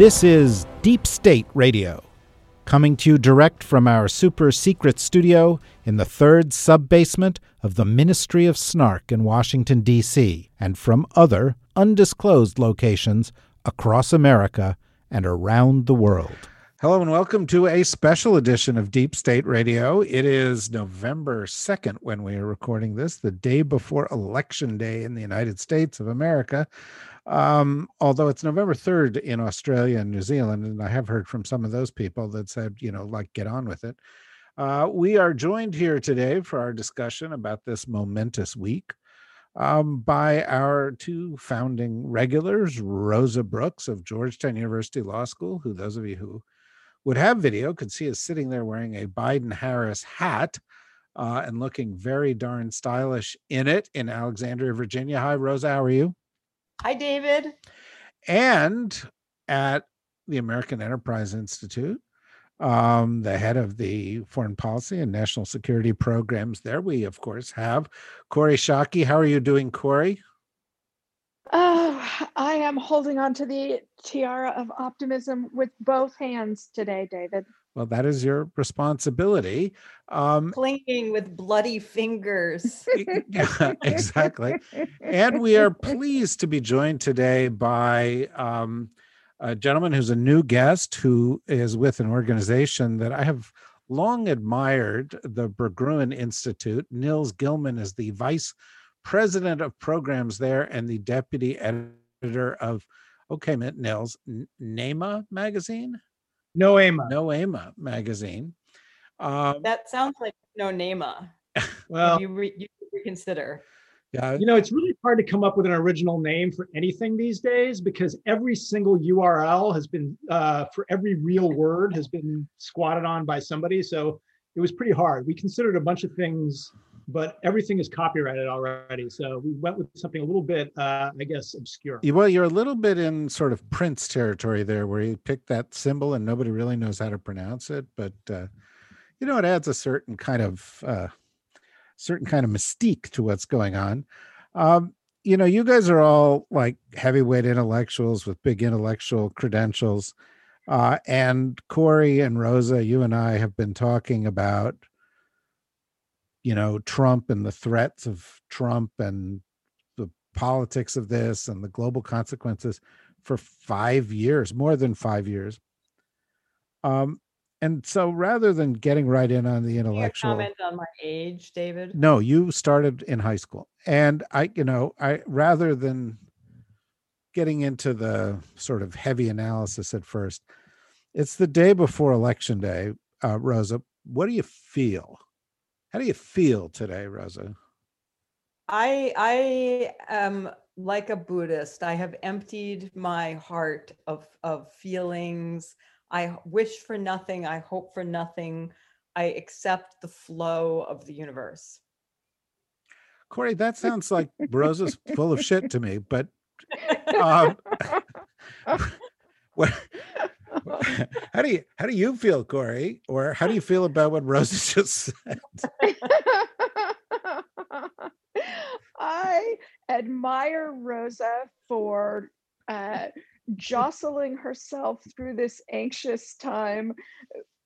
This is Deep State Radio, coming to you direct from our super secret studio in the third sub basement of the Ministry of Snark in Washington, D.C., and from other undisclosed locations across America and around the world. Hello and welcome to a special edition of Deep State Radio. It is November 2nd when we are recording this, the day before Election Day in the United States of America. Um, although it's November 3rd in Australia and New Zealand, and I have heard from some of those people that said, you know, like, get on with it. Uh, we are joined here today for our discussion about this momentous week um, by our two founding regulars, Rosa Brooks of Georgetown University Law School, who those of you who would have video could see us sitting there wearing a Biden Harris hat uh, and looking very darn stylish in it in Alexandria, Virginia. Hi, Rosa. How are you? Hi, David. And at the American Enterprise Institute, um, the head of the foreign policy and national security programs there, we, of course, have Kori Schake. How are you doing, Kori? Oh, I am holding on to the tiara of optimism with both hands today, David. Well, that is your responsibility. Um, Clinging with bloody fingers. yeah, exactly. And we are pleased to be joined today by um, a gentleman who's a new guest who is with an organization that I have long admired, the Berggruen Institute. Nils Gilman is the vice president of programs there and the deputy editor of, okay, Nils, NEMA magazine? Noema. Noema magazine. Um, that sounds like no Nema. well, you, re- you reconsider. Yeah. You know, it's really hard to come up with an original name for anything these days because every single URL has been, uh, for every real word, has been squatted on by somebody. So it was pretty hard. We considered a bunch of things but everything is copyrighted already. So we went with something a little bit, uh, I guess, obscure. Well, you're a little bit in sort of Prince territory there, where you pick that symbol and nobody really knows how to pronounce it, but uh, you know, it adds a certain kind of uh, certain kind of mystique to what's going on. Um, you know, you guys are all like heavyweight intellectuals with big intellectual credentials. Uh, and Corey and Rosa, you and I have been talking about you know Trump and the threats of Trump and the politics of this and the global consequences for 5 years more than 5 years. Um and so rather than getting right in on the intellectual comment on my age david? No you started in high school. And i you know i rather than getting into the sort of heavy analysis at first it's the day before election day uh, rosa. What do you feel how do you feel today, Rosa? I I am like a Buddhist. I have emptied my heart of of feelings. I wish for nothing. I hope for nothing. I accept the flow of the universe. Kori, that sounds like Rosa's full of shit to me, but um, what, how do you how do you feel, Kori? Or how do you feel about what Rosa just said? I admire Rosa for uh, jostling herself through this anxious time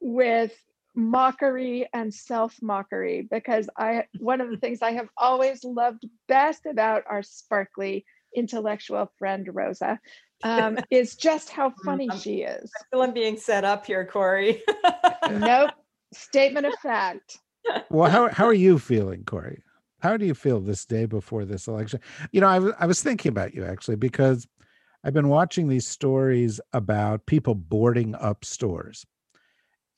with mockery and self mockery because I one of the things I have always loved best about our sparkly intellectual friend Rosa um, is just how funny I'm, she is. I feel I'm being set up here, Kori. nope. Statement of fact. Well, how how are you feeling, Kori? How do you feel this day before this election? You know, I I was thinking about you actually because I've been watching these stories about people boarding up stores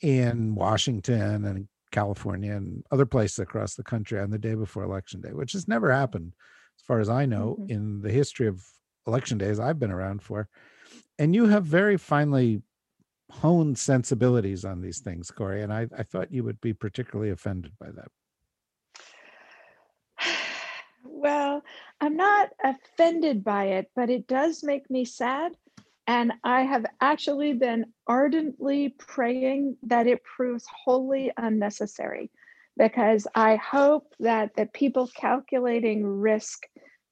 in Washington and California and other places across the country on the day before election day, which has never happened, as far as I know, mm-hmm. in the history of election days I've been around for. and you have very finely honed sensibilities on these things, Kori, and I, I thought you would be particularly offended by that. Well, I'm not offended by it, but it does make me sad. And I have actually been ardently praying that it proves wholly unnecessary because I hope that the people calculating risk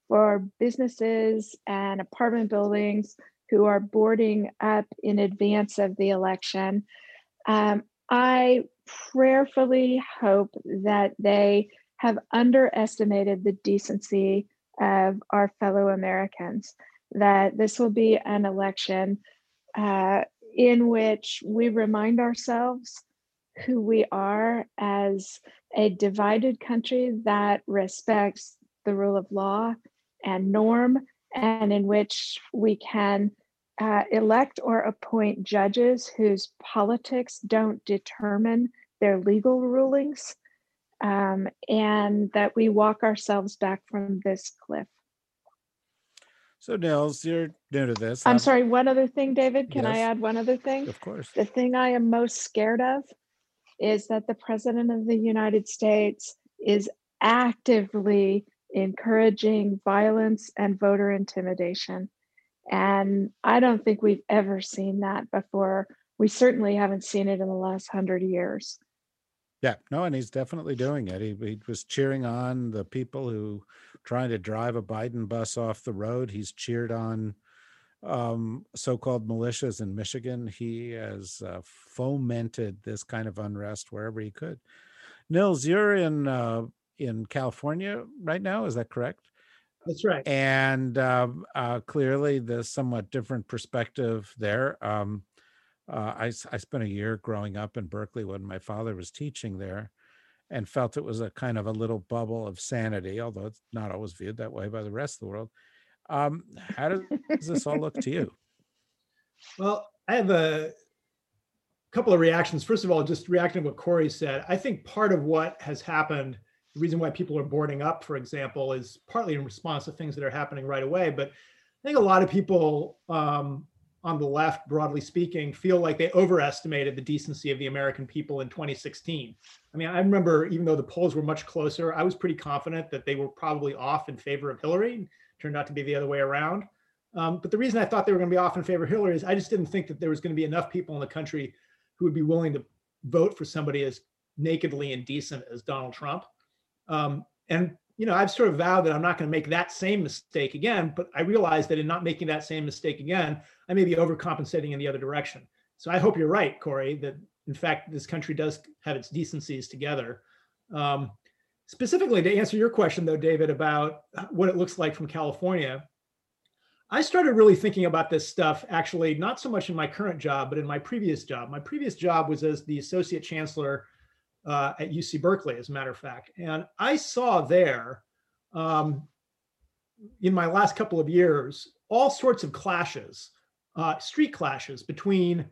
for businesses and apartment buildings who are boarding up in advance of the election, um, I prayerfully hope that they have underestimated the decency of our fellow Americans, that this will be an election uh, in which we remind ourselves who we are as a divided country that respects the rule of law and norm, and in which we can uh, elect or appoint judges whose politics don't determine their legal rulings, um, and that we walk ourselves back from this cliff. So, Nils, you're new to this. I'm Um, sorry, one other thing, David. Can I add one other thing? Of course. The thing I am most scared of is that the President of the United States is actively encouraging violence and voter intimidation. And I don't think we've ever seen that before. We certainly haven't seen it in the last hundred years. Yeah, no, and he's definitely doing it. He, he was cheering on the people who trying to drive a Biden bus off the road. He's cheered on um, so-called militias in Michigan. He has uh, fomented this kind of unrest wherever he could. Nils, you're in uh, in California right now. Is that correct? That's right. and um, uh, clearly the somewhat different perspective there. Um, uh, I, I spent a year growing up in Berkeley when my father was teaching there and felt it was a kind of a little bubble of sanity, although it's not always viewed that way by the rest of the world. Um, how does this all look to you? Well, I have a couple of reactions. First of all, just reacting to what Kori said. I think part of what has happened, the reason why people are boarding up, for example, is partly in response to things that are happening right away. But I think a lot of people um, on the left, broadly speaking, feel like they overestimated the decency of the American people in 2016. I mean, I remember even though the polls were much closer, I was pretty confident that they were probably off in favor of Hillary. Turned out to be the other way around. Um, but the reason I thought they were going to be off in favor of Hillary is I just didn't think that there was going to be enough people in the country who would be willing to vote for somebody as nakedly indecent as Donald Trump. Um, and you know, I've sort of vowed that I'm not going to make that same mistake again. But I realize that in not making that same mistake again, I may be overcompensating in the other direction. So I hope you're right, Kori, that in fact this country does have its decencies together. Um, specifically to answer your question, though, David, about what it looks like from California, I started really thinking about this stuff actually not so much in my current job, but in my previous job. My previous job was as the associate chancellor uh, at UC Berkeley, as a matter of fact. And I saw there um, in my last couple of years all sorts of clashes, uh, street clashes between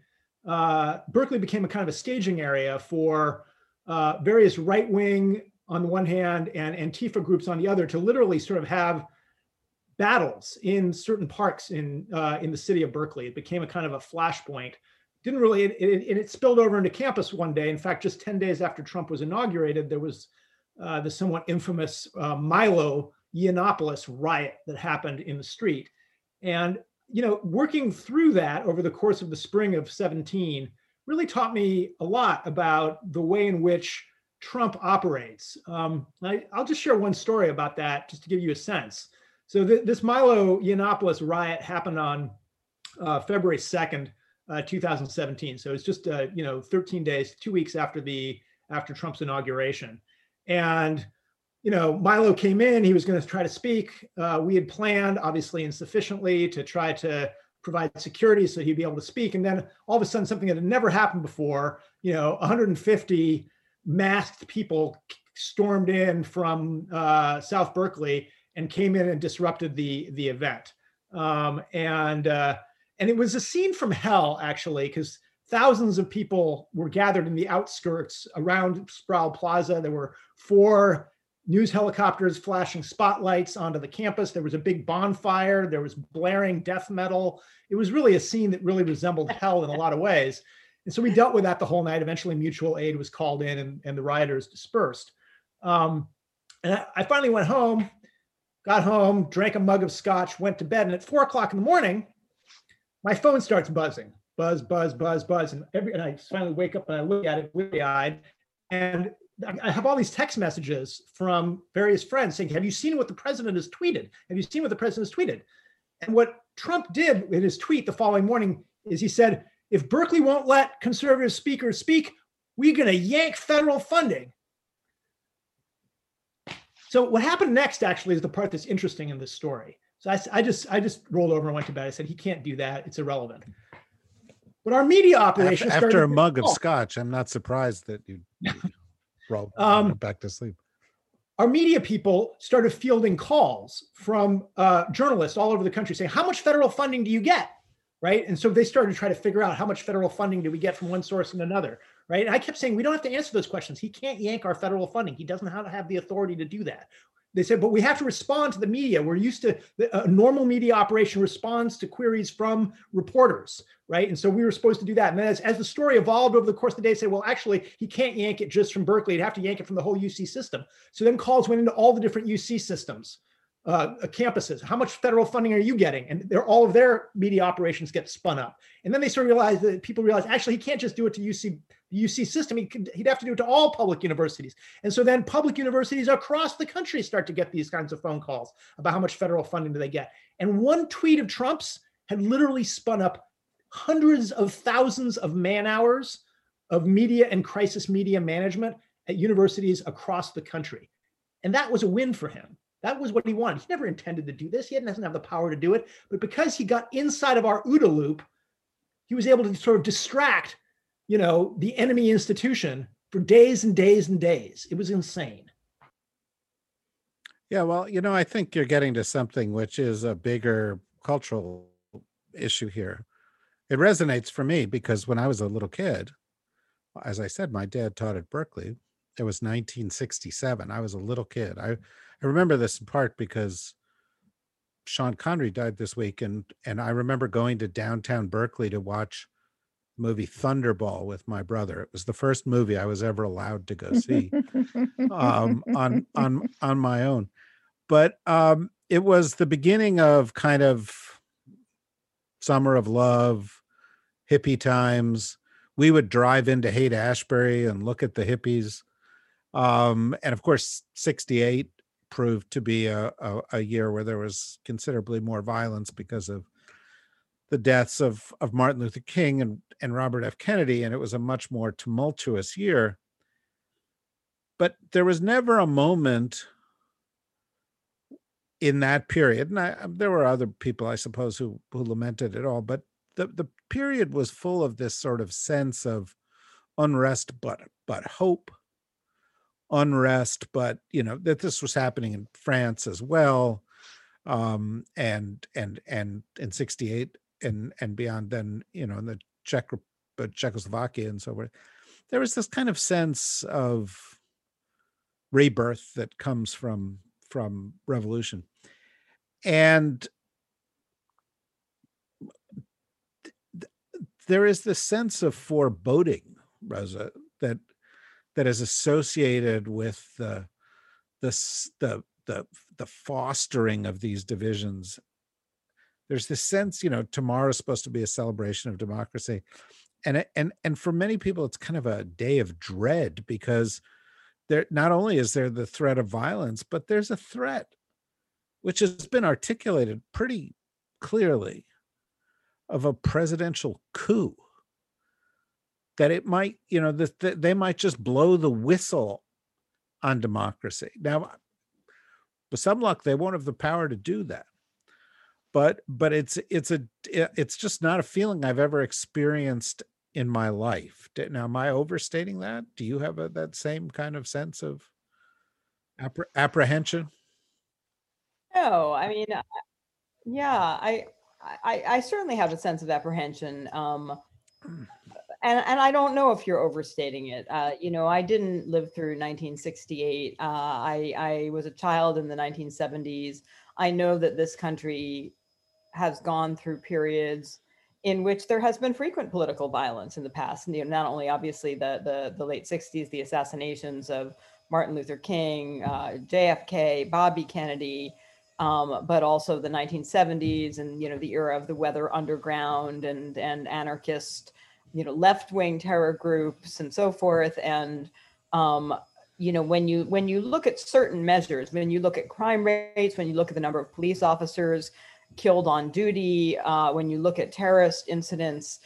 uh, Berkeley became a kind of a staging area for uh, various right wing on the one hand and Antifa groups on the other to literally sort of have battles in certain parks in uh, in the city of Berkeley. It became a kind of a flashpoint. Didn't really, it, it, it spilled over into campus one day. In fact, just 10 days after Trump was inaugurated, there was uh, the somewhat infamous uh, Milo Yiannopoulos riot that happened in the street. And, you know, working through that over the course of the spring of 17 really taught me a lot about the way in which Trump operates. Um, I, I'll just share one story about that just to give you a sense. So th- this Milo Yiannopoulos riot happened on uh, February 2nd, uh, 2017. So it's just uh, you know 13 days, two weeks after the after Trump's inauguration, and you know Milo came in. He was going to try to speak. Uh, we had planned, obviously insufficiently, to try to provide security so he'd be able to speak. And then all of a sudden, something that had never happened before. You know, 150 masked people stormed in from uh, South Berkeley and came in and disrupted the the event. Um, and uh, and it was a scene from hell actually, because thousands of people were gathered in the outskirts around Sproul Plaza. There were four news helicopters flashing spotlights onto the campus. There was a big bonfire. There was blaring death metal. It was really a scene that really resembled hell in a lot of ways. And so we dealt with that the whole night. Eventually, mutual aid was called in and, and the rioters dispersed. Um, and I, I finally went home, got home, drank a mug of scotch, went to bed. And at four o'clock in the morning, my phone starts buzzing buzz, buzz, buzz, buzz. And every and I finally wake up and I look at it weary eyed. And I have all these text messages from various friends saying, Have you seen what the president has tweeted? Have you seen what the president has tweeted? And what Trump did in his tweet the following morning is he said, If Berkeley won't let conservative speakers speak, we're going to yank federal funding. So what happened next actually is the part that's interesting in this story. So I, I just I just rolled over and went to bed. I said he can't do that. It's irrelevant. But our media operation after, after a mug of scotch, I'm not surprised that you rolled um, back to sleep. Our media people started fielding calls from uh, journalists all over the country saying, "How much federal funding do you get?" Right, and so they started to try to figure out how much federal funding do we get from one source and another. Right, and I kept saying we don't have to answer those questions. He can't yank our federal funding. He doesn't have the authority to do that they said, but we have to respond to the media. We're used to a normal media operation responds to queries from reporters, right? And so we were supposed to do that. And then as, as the story evolved over the course of the day, say, well, actually, he can't yank it just from Berkeley. He'd have to yank it from the whole UC system. So then calls went into all the different UC systems uh, campuses. How much federal funding are you getting? And they're, all of their media operations get spun up. And then they sort of realize that people realize actually he can't just do it to UC UC system. He could, he'd have to do it to all public universities. And so then public universities across the country start to get these kinds of phone calls about how much federal funding do they get. And one tweet of Trump's had literally spun up hundreds of thousands of man hours of media and crisis media management at universities across the country. And that was a win for him that was what he wanted. He never intended to do this. He doesn't have the power to do it. But because he got inside of our OODA loop, he was able to sort of distract, you know, the enemy institution for days and days and days. It was insane. Yeah, well, you know, I think you're getting to something which is a bigger cultural issue here. It resonates for me because when I was a little kid, as I said, my dad taught at Berkeley. It was 1967. I was a little kid. I I remember this in part because Sean Connery died this week, and and I remember going to downtown Berkeley to watch movie Thunderball with my brother. It was the first movie I was ever allowed to go see um, on on on my own. But um, it was the beginning of kind of summer of love, hippie times. We would drive into Haight Ashbury and look at the hippies. Um, and of course, 68 proved to be a, a, a, year where there was considerably more violence because of the deaths of, of Martin Luther King and, and Robert F. Kennedy, and it was a much more tumultuous year. But there was never a moment in that period, and I, there were other people, I suppose, who, who lamented it all, but the, the period was full of this sort of sense of unrest, but but hope, unrest, but you know that this was happening in France as well, um, and and and in '68 and and beyond. Then you know in the Czech, uh, Czechoslovakia and so forth, there was this kind of sense of rebirth that comes from from revolution, and there is this sense of foreboding, Rosa, that is associated with the the the the, the fostering of these divisions. There's this sense you know tomorrow is supposed to be a celebration of democracy and and and for many people it's kind of a day of dread because there not only is there the threat of violence but there's a threat which has been articulated pretty clearly of a presidential coup that it might, you know, that the, they might just blow the whistle on democracy. Now, with some luck, they won't have the power to do that. But but it's it's a it's just not a feeling I've ever experienced in my life. Now, am I overstating that? Do you have a, that same kind of sense of appre- apprehension? No, I mean, yeah, I, I I certainly have a sense of apprehension. Um, and and I don't know if you're overstating it. Uh, you know, I didn't live through 1968. Uh, I I was a child in the 1970s. I know that this country has gone through periods in which there has been frequent political violence in the past. And, you know, not only obviously the, the the late 60s, the assassinations of Martin Luther King, uh, JFK, Bobby Kennedy, um, but also the 1970s and you know the era of the Weather Underground and and anarchist you know left wing terror groups and so forth. And um, you know when you when you look at certain measures when you look at crime rates when you look at the number of police officers killed on duty uh, when you look at terrorist incidents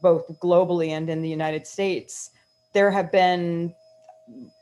both globally and in the united states there have been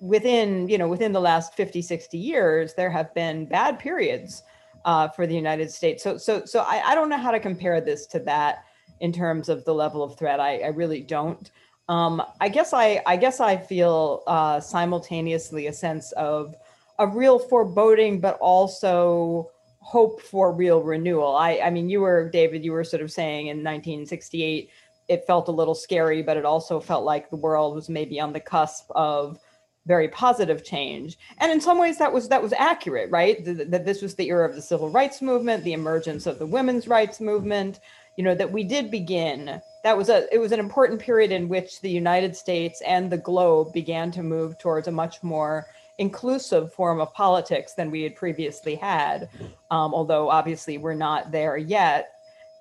within you know within the last 50 60 years there have been bad periods uh, for the united states. So so so I, I don't know how to compare this to that in terms of the level of threat. I, I really don't. Um, I guess I I guess I feel uh, simultaneously a sense of a real foreboding, but also hope for real renewal. I I mean, you were David, you were sort of saying in 1968 it felt a little scary, but it also felt like the world was maybe on the cusp of very positive change. And in some ways that was that was accurate, right? That this was the era of the civil rights movement, the emergence of the women's rights movement, you know that we did begin. That was a it was an important period in which the united states and the globe began to move towards a much more inclusive form of politics than we had previously had um, although obviously we're not there yet.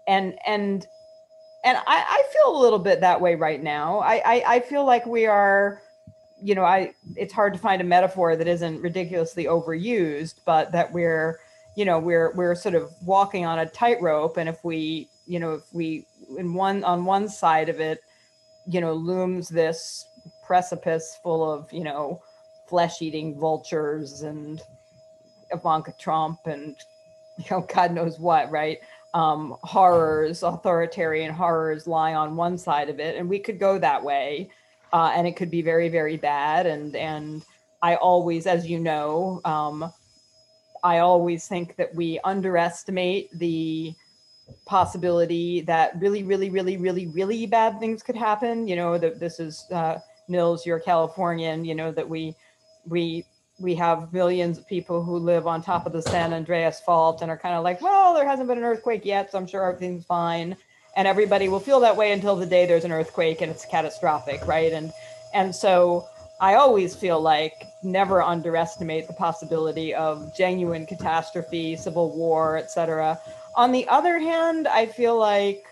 And and and I, I feel a little bit that way right now. I, I i feel like we are you know i it's hard to find a metaphor that isn't ridiculously overused but that we're you know we're we're sort of walking on a tightrope. And if we you know, if we in one on one side of it, you know, looms this precipice full of, you know, flesh-eating vultures and Ivanka Trump and you know, God knows what, right? Um, horrors, authoritarian horrors lie on one side of it, and we could go that way, uh, and it could be very, very bad. And and I always, as you know, um, I always think that we underestimate the possibility that really, really, really, really, really bad things could happen. You know, that this is uh, you're a Californian. You know that we we we have millions of people who live on top of the San Andreas Fault and are kind of like, well, there hasn't been an earthquake yet, so I'm sure everything's fine. And everybody will feel that way until the day there's an earthquake and it's catastrophic, right? And and so I always feel like never underestimate the possibility of genuine catastrophe, civil war, et cetera. On the other hand, I feel like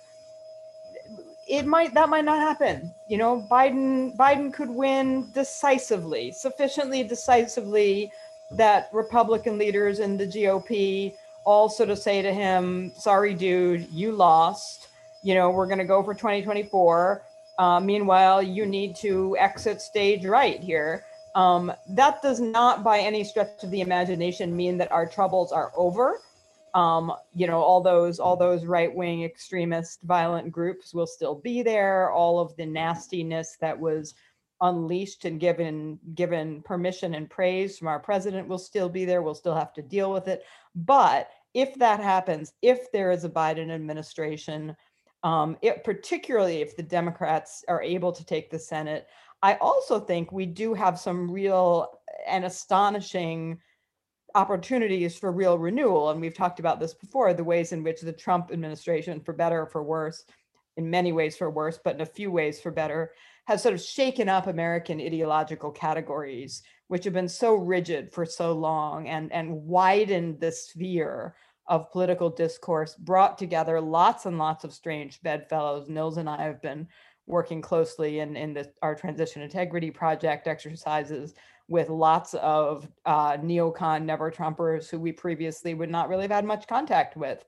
it might that might not happen. You know, Biden Biden could win decisively, sufficiently decisively that Republican leaders in the GOP all sort of say to him, "Sorry, dude, you lost. You know, we're going to go for 2024. Uh, meanwhile, you need to exit stage right here." Um, that does not, by any stretch of the imagination, mean that our troubles are over um, you know all those all those right-wing extremist violent groups will still be there. All of the nastiness that was unleashed and given given permission and praise from our president will still be there. We'll still have to deal with it. But if that happens if there is a biden administration um, it, particularly if the democrats are able to take the senate i also think we do have some real and astonishing opportunities for real renewal. And we've talked about this before the ways in which the Trump administration, for better or for worse, in many ways for worse, but in a few ways for better, has sort of shaken up American ideological categories, which have been so rigid for so long and, and widened the sphere of political discourse, brought together lots and lots of strange bedfellows. Nils and I have been working closely in, in the, our transition integrity project exercises with lots of uh, neocon never Trumpers who we previously would not really have had much contact with.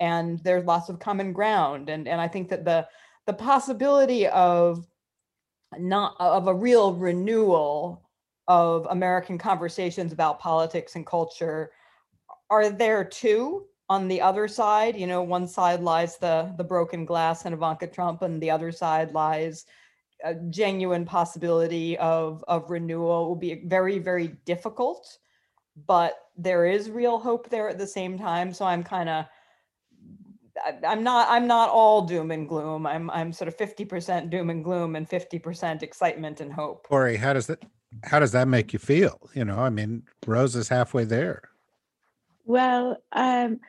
And there's lots of common ground. And, and I think that the, the possibility of not of a real renewal of American conversations about politics and culture are there too on the other side you know one side lies the the broken glass and ivanka trump and the other side lies a genuine possibility of of renewal will be very very difficult but there is real hope there at the same time so i'm kind of I- I'm not I'm not all doom and gloom. I'm I'm sort of 50% doom and gloom and 50% excitement and hope. Kori, how does that how does that make you feel? You know, I mean, Rose is halfway there. Well, um,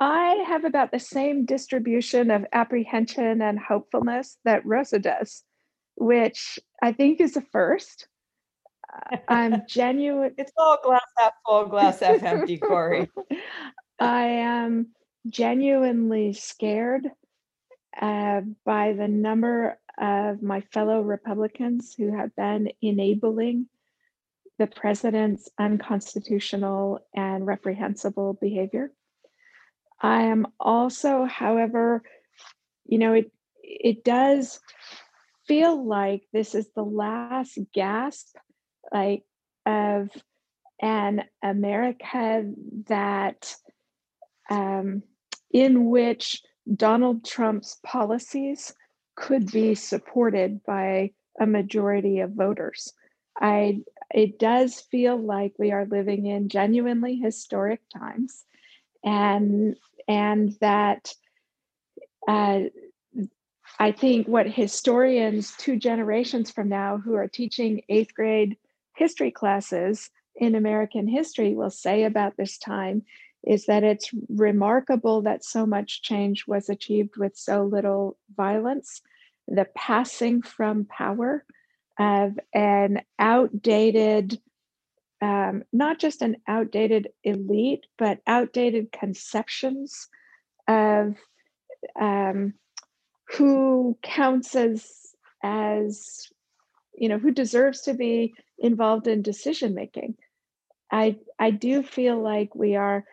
I have about the same distribution of apprehension and hopefulness that Rosa does, which I think is a first. Uh, I'm genuine. It's all glass half full, glass half empty, Kori. I am genuinely scared uh, by the number of my fellow Republicans who have been enabling the president's unconstitutional and reprehensible behavior. I am also, however, you know, it it does feel like this is the last gasp, like of an America that um, in which Donald Trump's policies could be supported by a majority of voters. I it does feel like we are living in genuinely historic times and and that uh, I think what historians two generations from now who are teaching eighth grade history classes in American history will say about this time is that it's remarkable that so much change was achieved with so little violence. The passing from power of an outdated, um, not just an outdated elite, but outdated conceptions of um, who counts as as you know who deserves to be involved in decision making. I I do feel like we are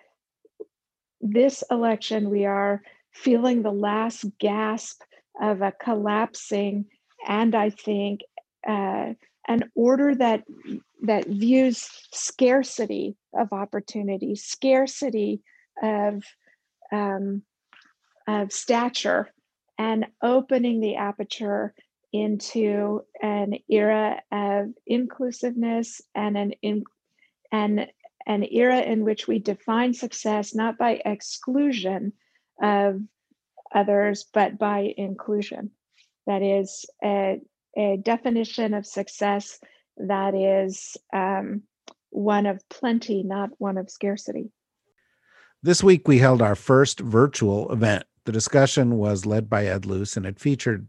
this election we are feeling the last gasp of a collapsing and I think uh, an order that that views scarcity of opportunity, scarcity of um, of stature, and opening the aperture into an era of inclusiveness and an in, and an era in which we define success not by exclusion of others, but by inclusion. That is a, a definition of success that is um, one of plenty, not one of scarcity. This week, we held our first virtual event. The discussion was led by Ed Luce and it featured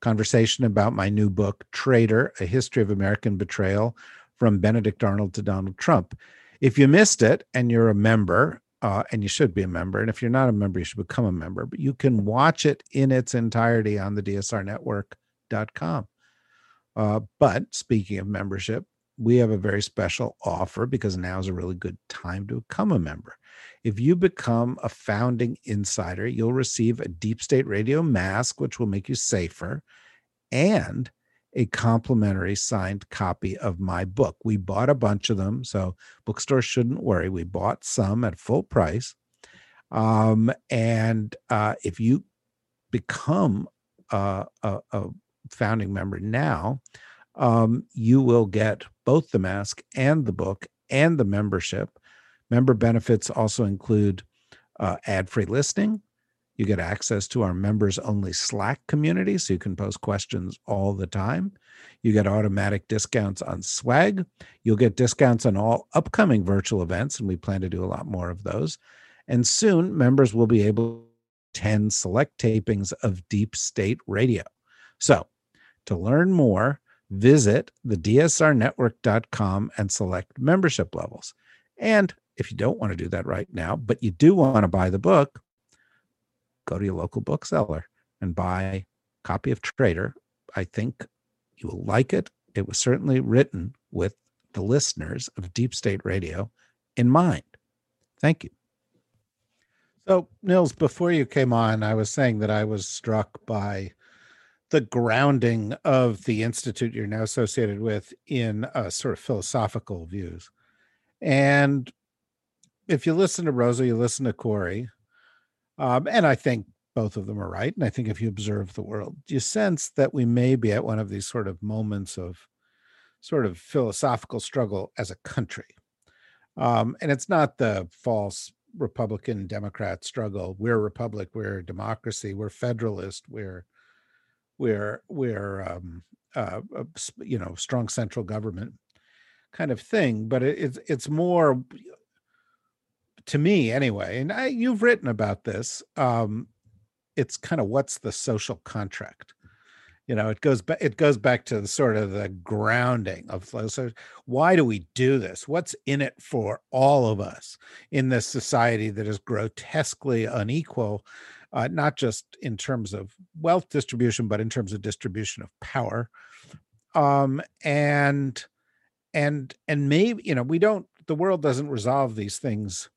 conversation about my new book, Traitor A History of American Betrayal from Benedict Arnold to Donald Trump. If you missed it and you're a member, uh, and you should be a member, and if you're not a member, you should become a member, but you can watch it in its entirety on the dsrnetwork.com. Uh, but speaking of membership, we have a very special offer because now is a really good time to become a member. If you become a founding insider, you'll receive a Deep State Radio mask, which will make you safer, and a complimentary signed copy of my book. We bought a bunch of them, so bookstores shouldn't worry. We bought some at full price. Um, and uh, if you become a, a, a founding member now, um, you will get both the mask and the book and the membership. Member benefits also include uh, ad free listening. You get access to our members only Slack community, so you can post questions all the time. You get automatic discounts on swag. You'll get discounts on all upcoming virtual events, and we plan to do a lot more of those. And soon, members will be able to attend select tapings of Deep State Radio. So, to learn more, visit the dsrnetwork.com and select membership levels. And if you don't want to do that right now, but you do want to buy the book, go to your local bookseller and buy a copy of Traitor. I think you will like it. It was certainly written with the listeners of Deep State Radio in mind. Thank you. So, Nils, before you came on, I was saying that I was struck by the grounding of the institute you're now associated with in uh, sort of philosophical views. And if you listen to Rosa, you listen to Kori, um, and I think both of them are right. And I think if you observe the world, you sense that we may be at one of these sort of moments of sort of philosophical struggle as a country. Um, and it's not the false Republican Democrat struggle. We're a republic. We're a democracy. We're federalist. We're we're we're um, uh, you know strong central government kind of thing. But it, it's it's more to me anyway. And I, you've written about this. Um, it's kind of what's the social contract you know it goes back it goes back to the sort of the grounding of so why do we do this what's in it for all of us in this society that is grotesquely unequal uh, not just in terms of wealth distribution but in terms of distribution of power um and and and maybe you know we don't the world doesn't resolve these things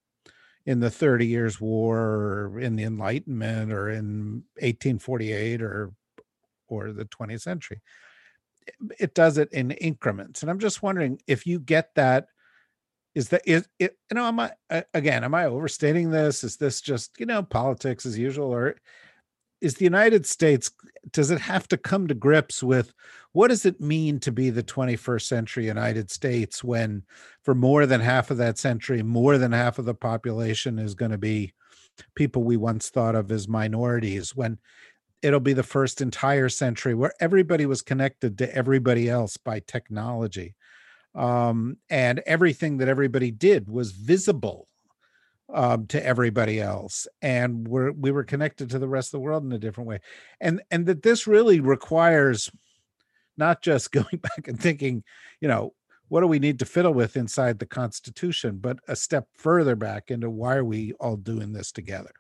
in the 30 years war or in the enlightenment or in 1848 or or the 20th century. It does it in increments. And I'm just wondering if you get that is that is it you know am i again am i overstating this is this just you know politics as usual or is the united states does it have to come to grips with what does it mean to be the 21st century united states when for more than half of that century more than half of the population is going to be people we once thought of as minorities when it'll be the first entire century where everybody was connected to everybody else by technology um, and everything that everybody did was visible um, to everybody else and we're, we were connected to the rest of the world in a different way and and that this really requires not just going back and thinking you know what do we need to fiddle with inside the constitution but a step further back into why are we all doing this together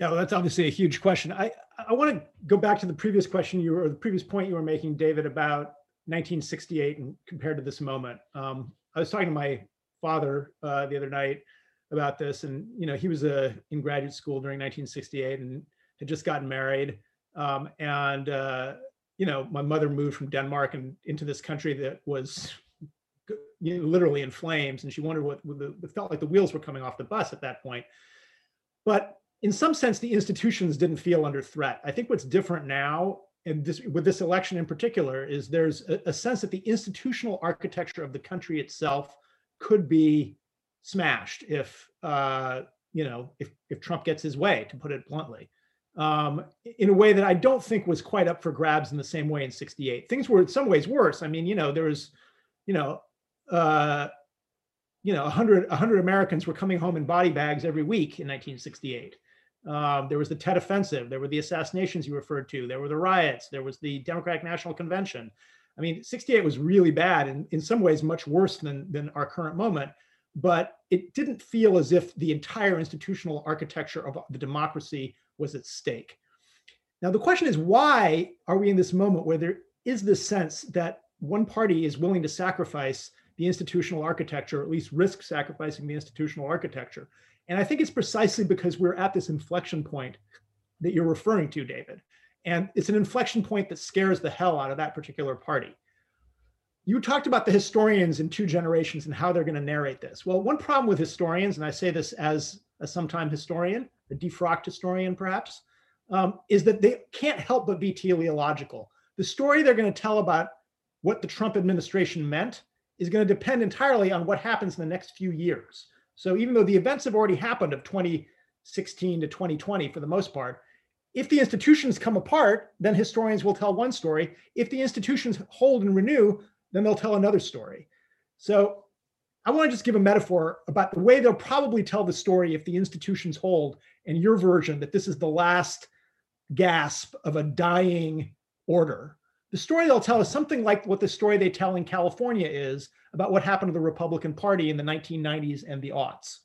yeah, well, that's obviously a huge question. I, I want to go back to the previous question you were, or the previous point you were making, David, about 1968 and compared to this moment. Um, I was talking to my father uh, the other night about this, and you know, he was uh, in graduate school during 1968 and had just gotten married. Um, and uh, you know, my mother moved from Denmark and into this country that was you know, literally in flames, and she wondered what, what the, felt like the wheels were coming off the bus at that point. But in some sense, the institutions didn't feel under threat. I think what's different now, and this with this election in particular, is there's a, a sense that the institutional architecture of the country itself could be smashed if uh, you know if if Trump gets his way, to put it bluntly, um, in a way that I don't think was quite up for grabs in the same way in '68. Things were in some ways worse. I mean, you know, there was, you know. Uh, you know, 100, 100 Americans were coming home in body bags every week in 1968. Um, there was the Tet Offensive. There were the assassinations you referred to. There were the riots. There was the Democratic National Convention. I mean, 68 was really bad and in some ways much worse than, than our current moment. But it didn't feel as if the entire institutional architecture of the democracy was at stake. Now, the question is why are we in this moment where there is this sense that one party is willing to sacrifice the institutional architecture, or at least risk sacrificing the institutional architecture? And I think it's precisely because we're at this inflection point that you're referring to, David. And it's an inflection point that scares the hell out of that particular party. You talked about the historians in two generations and how they're going to narrate this. Well, one problem with historians, and I say this as a sometime historian, a defrocked historian perhaps, um, is that they can't help but be teleological. The story they're going to tell about what the Trump administration meant is going to depend entirely on what happens in the next few years. So even though the events have already happened of 2016 to 2020 for the most part, if the institutions come apart, then historians will tell one story. If the institutions hold and renew, then they'll tell another story. So I want to just give a metaphor about the way they'll probably tell the story if the institutions hold, and your version that this is the last gasp of a dying order. The story they'll tell is something like what the story they tell in California is about what happened to the Republican Party in the 1990s and the aughts.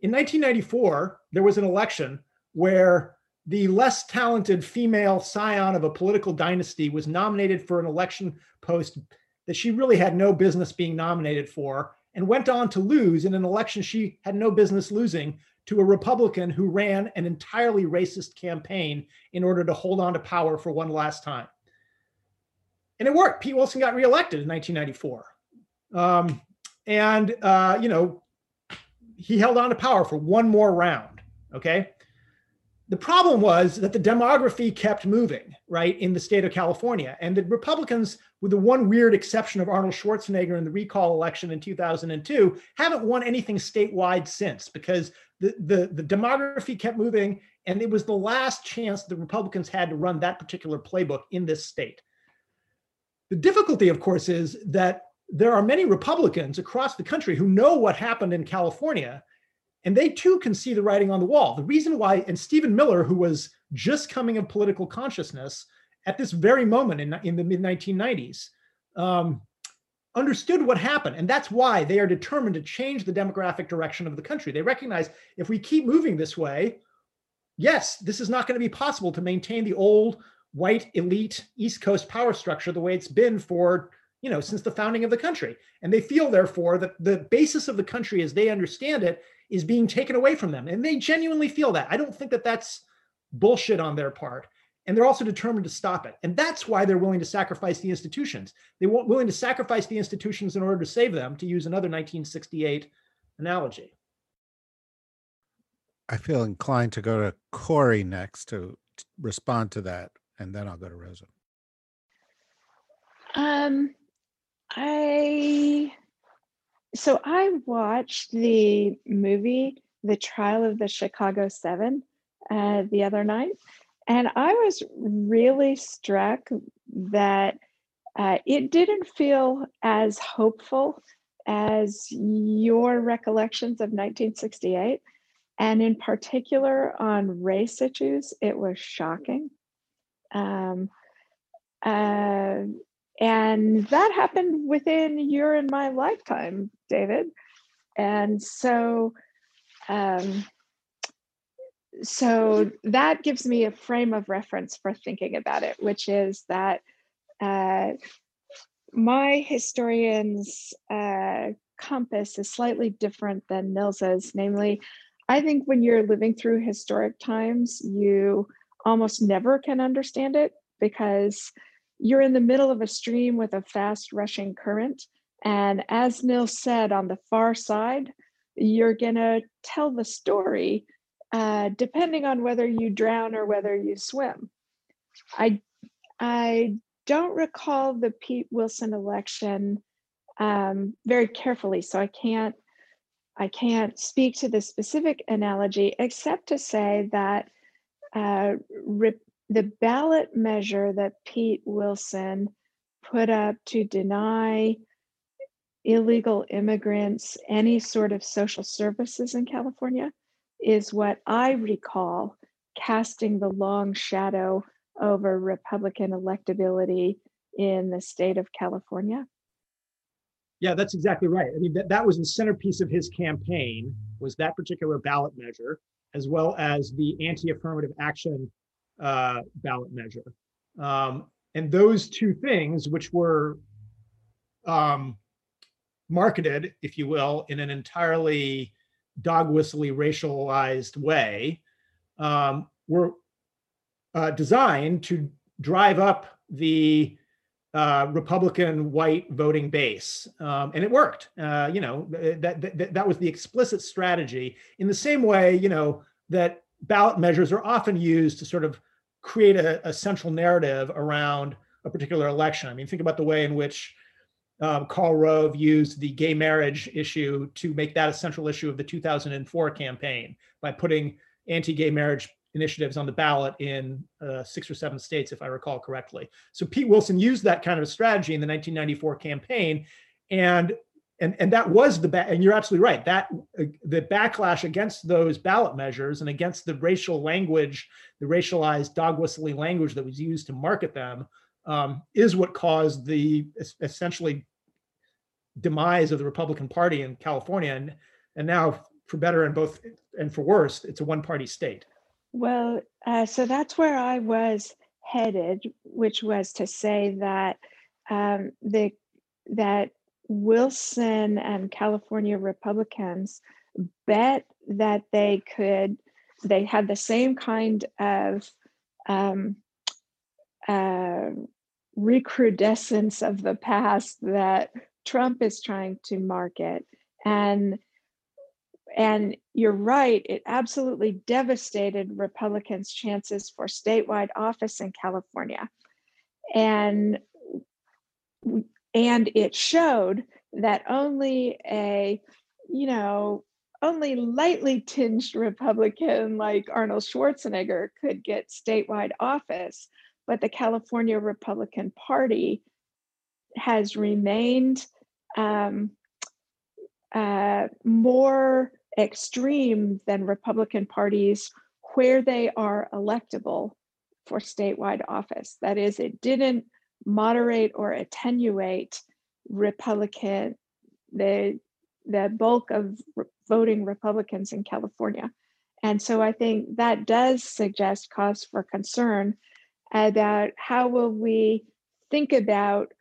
In 1994, there was an election where the less talented female scion of a political dynasty was nominated for an election post that she really had no business being nominated for and went on to lose in an election she had no business losing to a Republican who ran an entirely racist campaign in order to hold on to power for one last time and it worked. Pete Wilson got reelected in 1994, um, and uh, you know he held on to power for one more round. Okay, the problem was that the demography kept moving, right, in the state of California. And the Republicans, with the one weird exception of Arnold Schwarzenegger in the recall election in 2002, haven't won anything statewide since because the, the, the demography kept moving. And it was the last chance the Republicans had to run that particular playbook in this state. The difficulty, of course, is that there are many Republicans across the country who know what happened in California and they too can see the writing on the wall. The reason why, and Stephen Miller, who was just coming of political consciousness at this very moment in, in the mid 1990s, um, understood what happened. And that's why they are determined to change the demographic direction of the country. They recognize if we keep moving this way, yes, this is not going to be possible to maintain the old white elite East Coast power structure the way it's been for you know since the founding of the country and they feel therefore that the basis of the country as they understand it is being taken away from them. And they genuinely feel that. I don't think that that's bullshit on their part. And they're also determined to stop it. And that's why they're willing to sacrifice the institutions. They weren't willing to sacrifice the institutions in order to save them, to use another 1968 analogy. I feel inclined to go to Kori next to respond to that, and then I'll go to Rosa. Um, I so I watched the movie The Trial of the Chicago Seven uh, the other night, and I was really struck that uh, it didn't feel as hopeful as your recollections of 1968. And in particular on race issues, it was shocking. Um, uh, and that happened within your and my lifetime, David. And so, um, so that gives me a frame of reference for thinking about it, which is that uh, my historian's uh, compass is slightly different than Nils's. Namely, I think when you're living through historic times, you almost never can understand it because you're in the middle of a stream with a fast rushing current. And as Nils said, on the far side, you're going to tell the story uh, depending on whether you drown or whether you swim. I, I don't recall the Pete Wilson election um, very carefully, so I can't I can't speak to the specific analogy except to say that uh, the ballot measure that Pete Wilson put up to deny illegal immigrants any sort of social services in California is what I recall casting the long shadow over Republican electability in the state of California. Yeah, that's exactly right. I mean, that, that was the centerpiece of his campaign was that particular ballot measure, as well as the anti-affirmative action uh, ballot measure. Um, and those two things, which were um, marketed, if you will, in an entirely dog whistly racialized way, um, were uh, designed to drive up the uh, Republican white voting base, um, and it worked. Uh, you know that, that that was the explicit strategy. In the same way, you know that ballot measures are often used to sort of create a, a, central narrative around a particular election. I mean, think about the way in which um, Karl Rove used the gay marriage issue to make that a central issue of the 2004 campaign by putting anti-gay marriage initiatives on the ballot in uh, six or seven states, if I recall correctly. So Pete Wilson used that kind of strategy in the 1994 campaign, and and and that was the ba- and you're absolutely right that uh, the backlash against those ballot measures and against the racial language the racialized dog whistling language that was used to market them um, is what caused the essentially demise of the republican party in california. And and now for better and both and for worse it's a one party state. Well uh, so that's where i was headed which was to say that um, the that Wilson and California Republicans bet that they could, they had the same kind of um, uh, recrudescence of the past that Trump is trying to market. And and you're right, it absolutely devastated Republicans' chances for statewide office in California. And and it showed that only a you know only lightly tinged republican like arnold schwarzenegger could get statewide office but the california republican party has remained um, uh, more extreme than republican parties where they are electable for statewide office. That is it didn't moderate or attenuate Republican, the, the bulk of re- voting Republicans in California. And so I think that does suggest cause for concern about how will we think about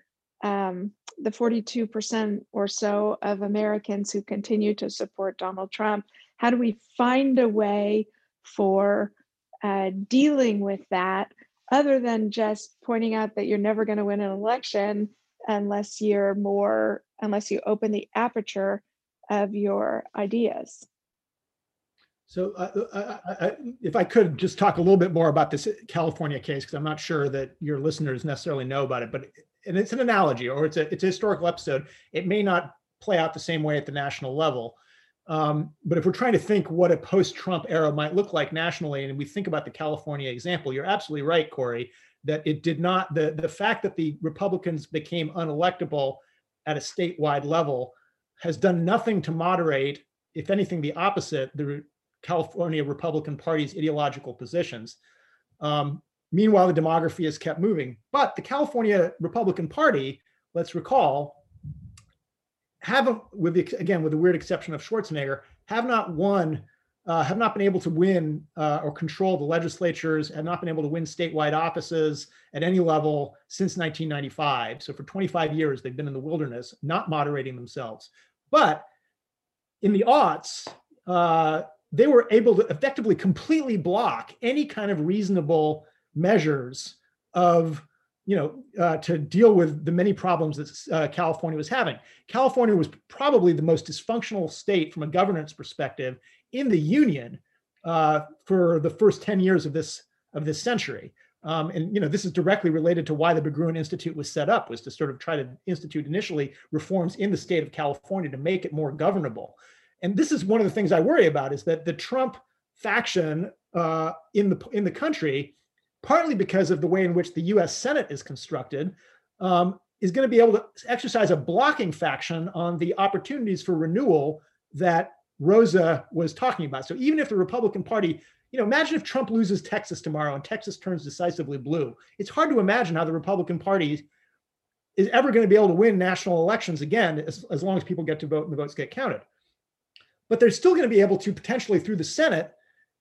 um, the 42% or so of Americans who continue to support Donald Trump. How do we find a way for uh, dealing with that other than just pointing out that you're never going to win an election unless you're more unless you open the aperture of your ideas So uh, uh, I, I, if I could just talk a little bit more about this California case, because I'm not sure that your listeners necessarily know about it, but and it's an analogy or it's a it's a historical episode. It may not play out the same way at the national level. Um, but if we're trying to think what a post-Trump era might look like nationally, and we think about the California example, you're absolutely right, Kori, that it did not the the fact that the Republicans became unelectable at a statewide level has done nothing to moderate, if anything, the opposite, the California Republican Party's ideological positions. Um, meanwhile, the demography has kept moving. But the California Republican Party, let's recall, have with the, again with the weird exception of Schwarzenegger, have not won, uh, have not been able to win uh, or control the legislatures, have not been able to win statewide offices at any level since 1995. So for 25 years, they've been in the wilderness, not moderating themselves. But in the aughts, uh, they were able to effectively completely block any kind of reasonable measures of you know, uh, to deal with the many problems that uh, California was having. California was probably the most dysfunctional state from a governance perspective in the union uh, for the first 10 years of this of this century. Um, and you know, this is directly related to why the Berggruen Institute was set up, was to sort of try to institute initially reforms in the state of California to make it more governable. And this is one of the things I worry about is that the Trump faction uh, in the in the country partly because of the way in which the US Senate is constructed, um, is going to be able to exercise a blocking faction on the opportunities for renewal that Rosa was talking about. So even if the Republican Party, you know, imagine if Trump loses Texas tomorrow and Texas turns decisively blue. It's hard to imagine how the Republican Party is ever going to be able to win national elections again as, as long as people get to vote and the votes get counted. But they're still going to be able to potentially through the Senate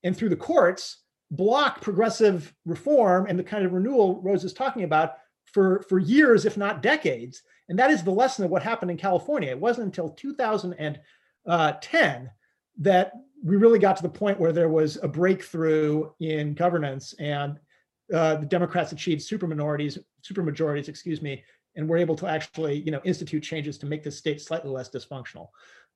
and through the courts block progressive reform and the kind of renewal Rose is talking about for, for years, if not decades. And that is the lesson of what happened in California. It wasn't until 2010 that we really got to the point where there was a breakthrough in governance and uh, the Democrats achieved super minorities, super majorities, excuse me, and were able to actually, you know, institute changes to make the state slightly less dysfunctional.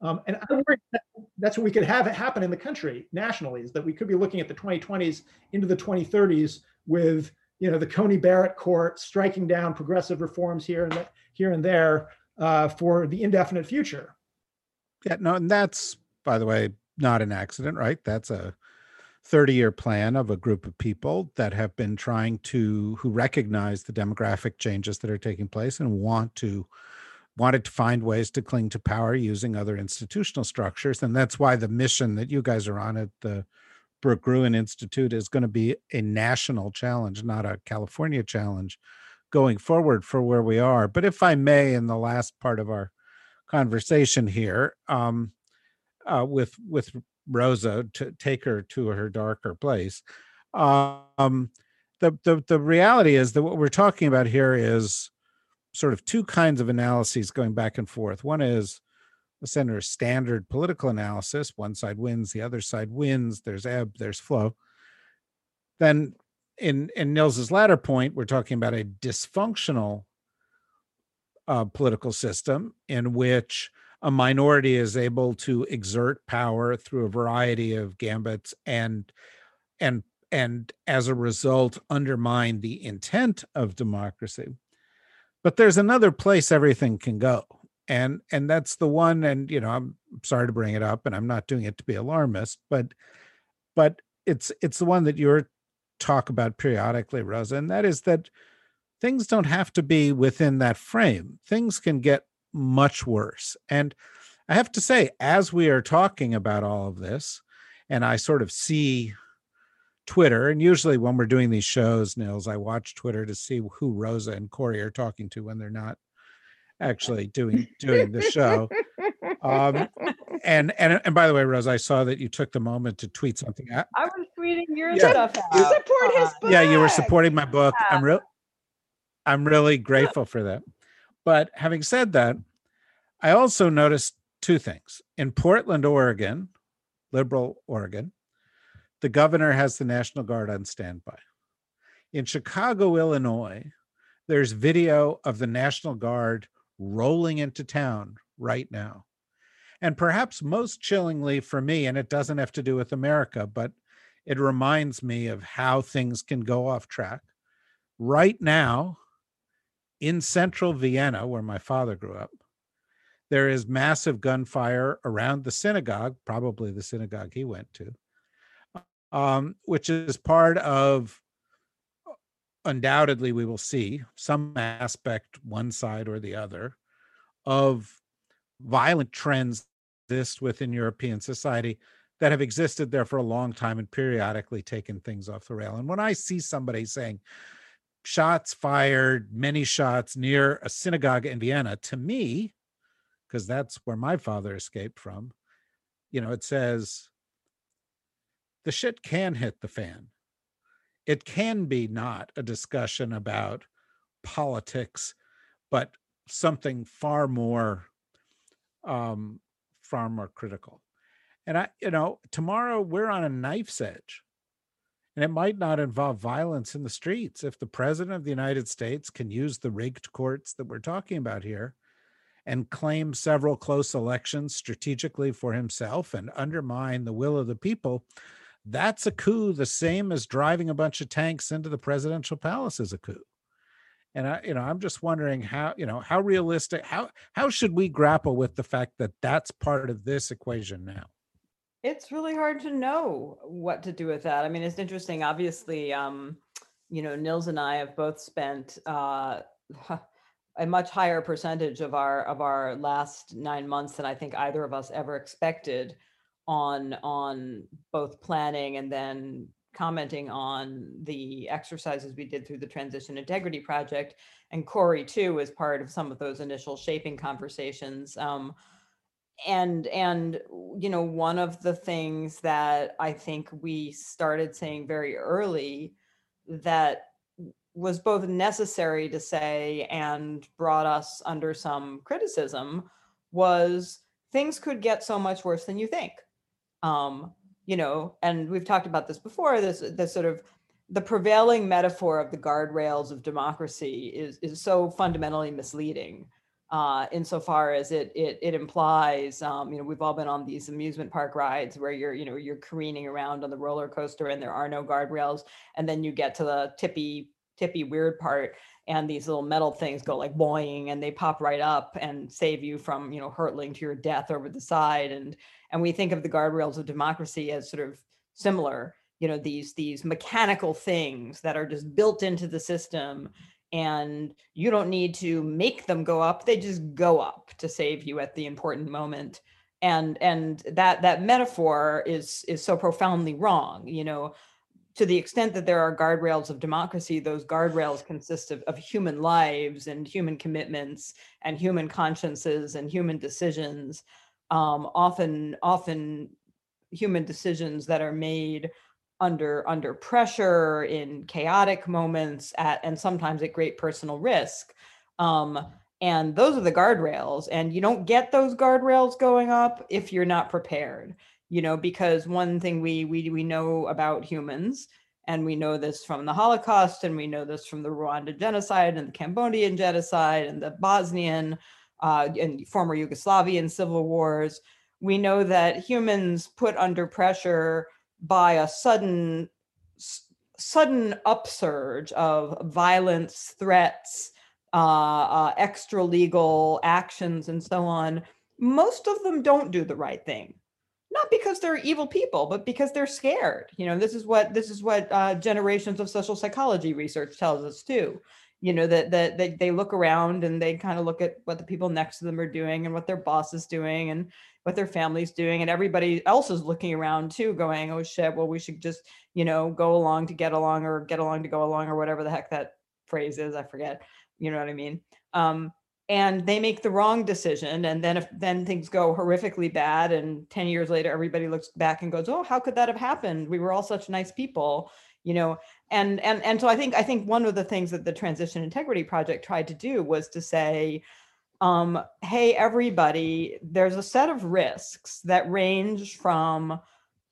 Um, and I worry that that's what we could have it happen in the country nationally is that we could be looking at the 2020s into the 2030s with you know the Coney Barrett court striking down progressive reforms here and here and there uh, for the indefinite future. Yeah, no, and that's by the way not an accident, right? That's a 30 year plan of a group of people that have been trying to who recognize the demographic changes that are taking place and want to wanted to find ways to cling to power using other institutional structures. And that's why the mission that you guys are on at the Berggruen Institute is going to be a national challenge, not a California challenge going forward for where we are. But if I may, in the last part of our conversation here, um, uh, with with Rosa to take her to her darker place, um, the the the reality is that what we're talking about here is sort of two kinds of analyses going back and forth. One is the senator's standard political analysis. One side wins, the other side wins. There's ebb, there's flow. Then in in Nils's latter point, we're talking about a dysfunctional uh, political system in which a minority is able to exert power through a variety of gambits and and and as a result undermine the intent of democracy but there's another place everything can go and and that's the one and you know i'm sorry to bring it up and i'm not doing it to be alarmist but but it's it's the one that you're talk about periodically rosa and that is that things don't have to be within that frame. Things can get much worse. And i have to say as we are talking about all of this and i sort of see Twitter, and usually when we're doing these shows, Nils, I watch Twitter to see who Rosa and Kori are talking to when they're not actually doing doing the show. Um, and and and by the way, Rosa, I saw that you took the moment to tweet something. Out. I was tweeting your Yeah. stuff You out. support his Uh, book. Yeah, you were supporting my book. Yeah. I'm real. I'm really grateful for that. But having said that, I also noticed two things in Portland, Oregon, liberal Oregon. The governor has the National Guard on standby. In Chicago, Illinois, there's video of the National Guard rolling into town right now. And perhaps most chillingly for me, and it doesn't have to do with America, but it reminds me of how things can go off track. Right now, in central Vienna, where my father grew up, there is massive gunfire around the synagogue, probably the synagogue he went to, um, which is part of undoubtedly we will see some aspect one side or the other of violent trends exist within european society that have existed there for a long time and periodically taken things off the rail. And when i see somebody saying shots fired many shots near a synagogue in vienna to me because that's where my father escaped from you know it says the shit can hit the fan it can be not a discussion about politics, but something far more, um, far more critical. And I, you know, tomorrow we're on a knife's edge, and it might not involve violence in the streets. If the president of the United States can use the rigged courts that we're talking about here and claim several close elections strategically for himself and undermine the will of the people, that's a coup the same as driving a bunch of tanks into the presidential palace is a coup and i you know i'm just wondering how you know how realistic how how should we grapple with the fact that that's part of this equation now It's really hard to know what to do with that. I mean, it's interesting. Obviously, um, you know, Nils and I have both spent uh, a much higher percentage of our of our last nine months than I think either of us ever expected on on both planning and then commenting on the exercises we did through the transition integrity project. And kori too was part of some of those initial shaping conversations um, and and you know one of the things that i think we started saying very early that was both necessary to say and brought us under some criticism was things could get so much worse than you think um you know and we've talked about this before this this sort of the prevailing metaphor of the guardrails of democracy is is so fundamentally misleading uh, insofar as it it, it implies, um, you know, we've all been on these amusement park rides where you're, you know, you're careening around on the roller coaster and there are no guardrails, and then you get to the tippy tippy weird part, and these little metal things go like boing, and they pop right up and save you from, you know, hurtling to your death over the side, and and we think of the guardrails of democracy as sort of similar, you know, these these mechanical things that are just built into the system and you don't need to make them go up they just go up to save you at the important moment and and that that metaphor is is so profoundly wrong you know to the extent that there are guardrails of democracy those guardrails consist of, of human lives and human commitments and human consciences and human decisions. Um, often often human decisions that are made under under pressure in chaotic moments at and sometimes at great personal risk. Um, and those are the guardrails and you don't get those guardrails going up if you're not prepared you know because one thing we we we know about humans and we know this from the holocaust and we know this from the rwanda genocide and the cambodian genocide and the bosnian uh, in former Yugoslavian civil wars. We know that humans put under pressure by a sudden sudden upsurge of violence, threats, uh, uh, extra legal actions, and so on. Most of them don't do the right thing not because they're evil people but because they're scared. You know this is what this is what uh, generations of social psychology research tells us too. You know that that they, they look around and they kind of look at what the people next to them are doing and what their boss is doing and what their family's doing and everybody else is looking around too going oh shit well we should just you know go along to get along or get along to go along or whatever the heck that phrase is i forget. You know what i mean? Um, and they make the wrong decision and then if then things go horrifically bad and 10 years later everybody looks back and goes oh how could that have happened? We were all such nice people you know? And and and so i think i think one of the things that the transition integrity project tried to do was to say um, hey everybody there's a set of risks that range from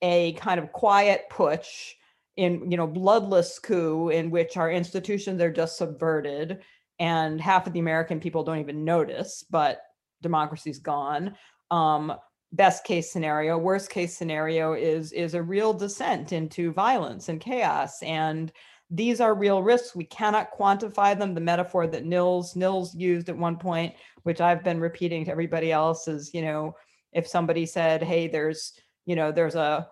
a kind of quiet push in you know bloodless coup in which our institutions are just subverted and half of the American people don't even notice, but democracy's gone. Um, best case scenario, worst case scenario is is a real descent into violence and chaos. And these are real risks. We cannot quantify them. The metaphor that Nils Nils used at one point, which I've been repeating to everybody else, is you know, if somebody said, "Hey, there's you know, there's a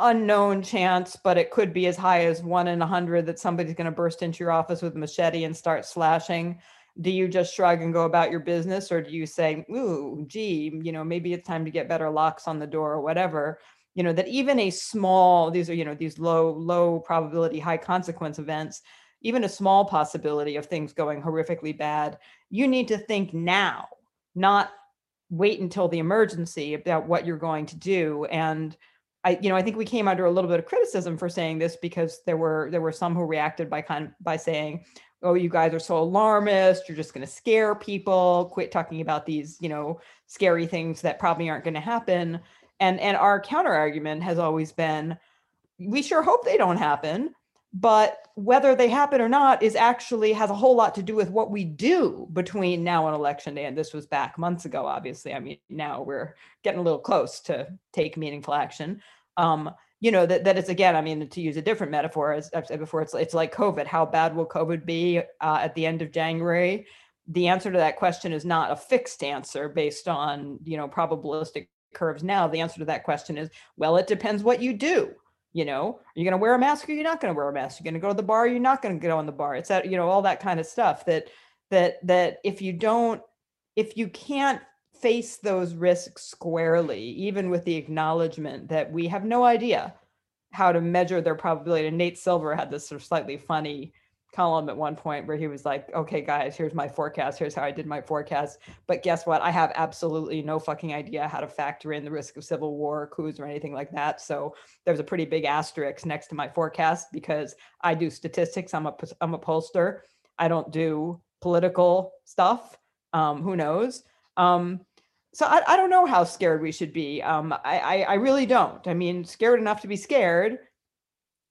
unknown chance, but it could be as high as one in a hundred that somebody's going to burst into your office with a machete and start slashing. Do you just shrug and go about your business, or do you say, "Ooh, gee, you know, maybe it's time to get better locks on the door or whatever"? You know that even a small these are you know these low low probability high consequence events, even a small possibility of things going horrifically bad, you need to think now, not wait until the emergency about what you're going to do and I, you know, I think we came under a little bit of criticism for saying this because there were there were some who reacted by kind of by saying, "Oh, you guys are so alarmist. You're just going to scare people. Quit talking about these, you know, scary things that probably aren't going to happen." And and our counter argument has always been, we sure hope they don't happen, but whether they happen or not is actually has a whole lot to do with what we do between now and election day. And this was back months ago obviously. I mean now we're getting a little close to take meaningful action. Um, you know that that is again i mean to use a different metaphor as i've said before it's it's like covid. How bad will covid be uh, at the end of january? The answer to that question is not a fixed answer based on you know probabilistic curves now. The answer to that question is well it depends what you do you know are you going to wear a mask or you're not going to wear a mask? You're going to go to the bar you're not going to go in the bar? It's that you know all that kind of stuff that that that if you don't if you can't face those risks squarely even with the acknowledgement that we have no idea how to measure their probability. And nate silver had this sort of slightly funny column at one point where he was like, okay, guys, here's my forecast. Here's how I did my forecast. But guess what? I have absolutely no fucking idea how to factor in the risk of civil war, coups, or anything like that. So there's a pretty big asterisk next to my forecast because I do statistics. I'm a, I'm a pollster. I don't do political stuff. Um, who knows? Um, so I, I don't know how scared we should be. Um, I, I, I really don't. I mean, scared enough to be scared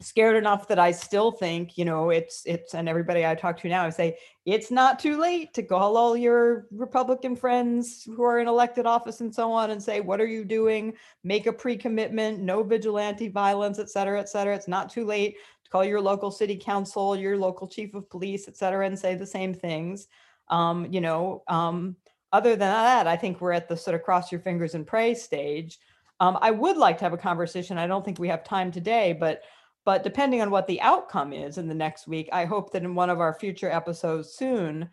scared enough that I still think, you know, it's it's and everybody I talk to now I say it's not too late to call all your Republican friends who are in elected office and so on and say, what are you doing? Make a pre-commitment, no vigilante violence, et cetera, et cetera. It's not too late to call your local city council, your local chief of police, et cetera, and say the same things. Um, you know, um, other than that, I think we're at the sort of cross your fingers and pray stage. Um, I would like to have a conversation. I don't think we have time today, but but depending on what the outcome is in the next week, I hope that in one of our future episodes soon,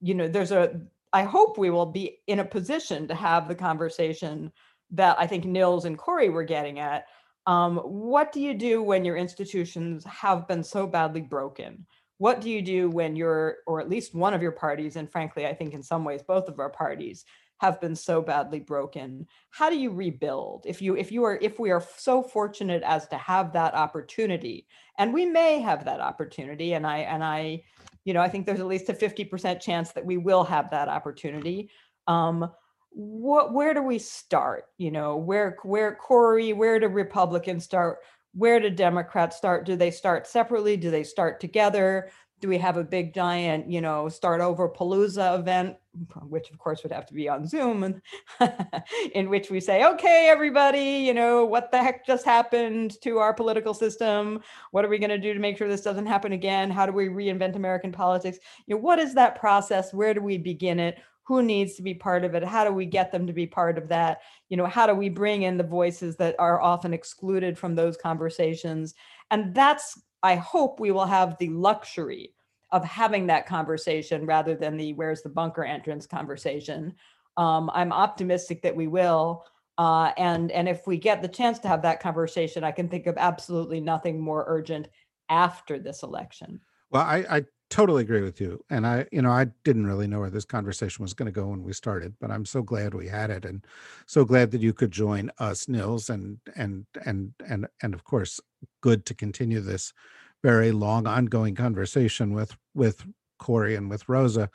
you know, there's a, I hope we will be in a position to have the conversation that I think Nils and Kori were getting at. Um, what do you do when your institutions have been so badly broken? What do you do when you're, or at least one of your parties, and frankly, I think in some ways both of our parties, have been so badly broken. How do you rebuild? If you if you are if we are so fortunate as to have that opportunity and we may have that opportunity and i and i you know i think there's at least a 50% chance that we will have that opportunity. Um what where do we start? You know where where kori where do republicans start? Where do democrats start? Do they start separately? Do they start together Do we have a big giant, you know, start over Palooza event, which of course would have to be on Zoom, and in which we say, okay, everybody, you know, what the heck just happened to our political system? What are we going to do to make sure this doesn't happen again? How do we reinvent American politics? You know, what is that process? Where do we begin it? Who needs to be part of it? How do we get them to be part of that? You know, how do we bring in the voices that are often excluded from those conversations? And that's I hope we will have the luxury of having that conversation rather than the where's the bunker entrance conversation. Um, I'm optimistic that we will. Uh, and and if we get the chance to have that conversation, I can think of absolutely nothing more urgent after this election. Well, I, I totally agree with you, and I you know I didn't really know where this conversation was going to go when we started, but I'm so glad we had it, and so glad that you could join us, Nils, and and and and and of course good to continue this very long ongoing conversation with with Kori and with Rosa.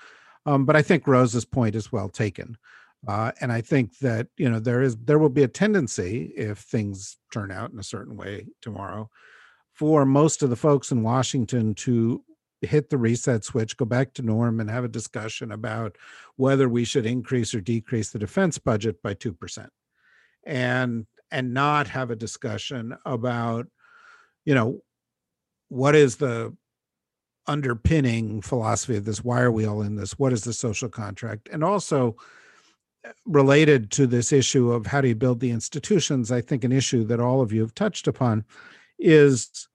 Um, but I think Rosa's point is well taken. Uh, and I think that you know there is there will be a tendency if things turn out in a certain way tomorrow for most of the folks in Washington to hit the reset switch, go back to norm, and have a discussion about whether we should increase or decrease the defense budget by two percent, and and not have a discussion about you know, what is the underpinning philosophy of this? Why are we all in this? What is the social contract? And also, eh, related to this issue of how do you build the institutions, I think an issue that all of you have touched upon is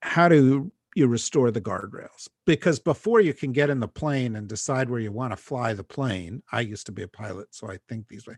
how do you restore the guardrails? Because before you can get in the plane and decide where you want to fly the plane, I used to be a pilot, so I think these way.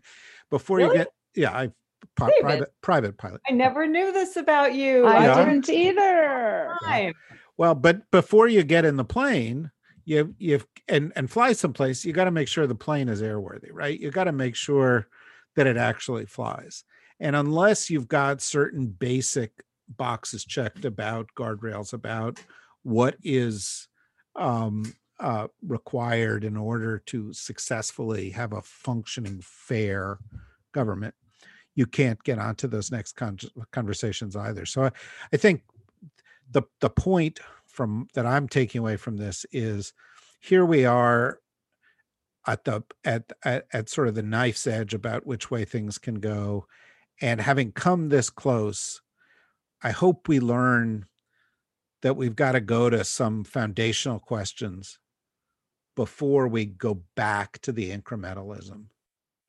Before really? you get, yeah, I pi- private private pilot. I never knew this about you. I Yeah. didn't either. Time. Well, but before you get in the plane, you you and and fly someplace, you got to make sure the plane is airworthy, right? You got to make sure that it actually flies. And unless you've got certain basic boxes checked about guardrails, about what is um, uh, required in order to successfully have a functioning, fair government, you can't get onto those next con- conversations either. So I, I think the the point from that I'm taking away from this is here we are at the at, at at sort of the knife's edge about which way things can go and having come this close i hope we learn that we've got to go to some foundational questions before we go back to the incrementalism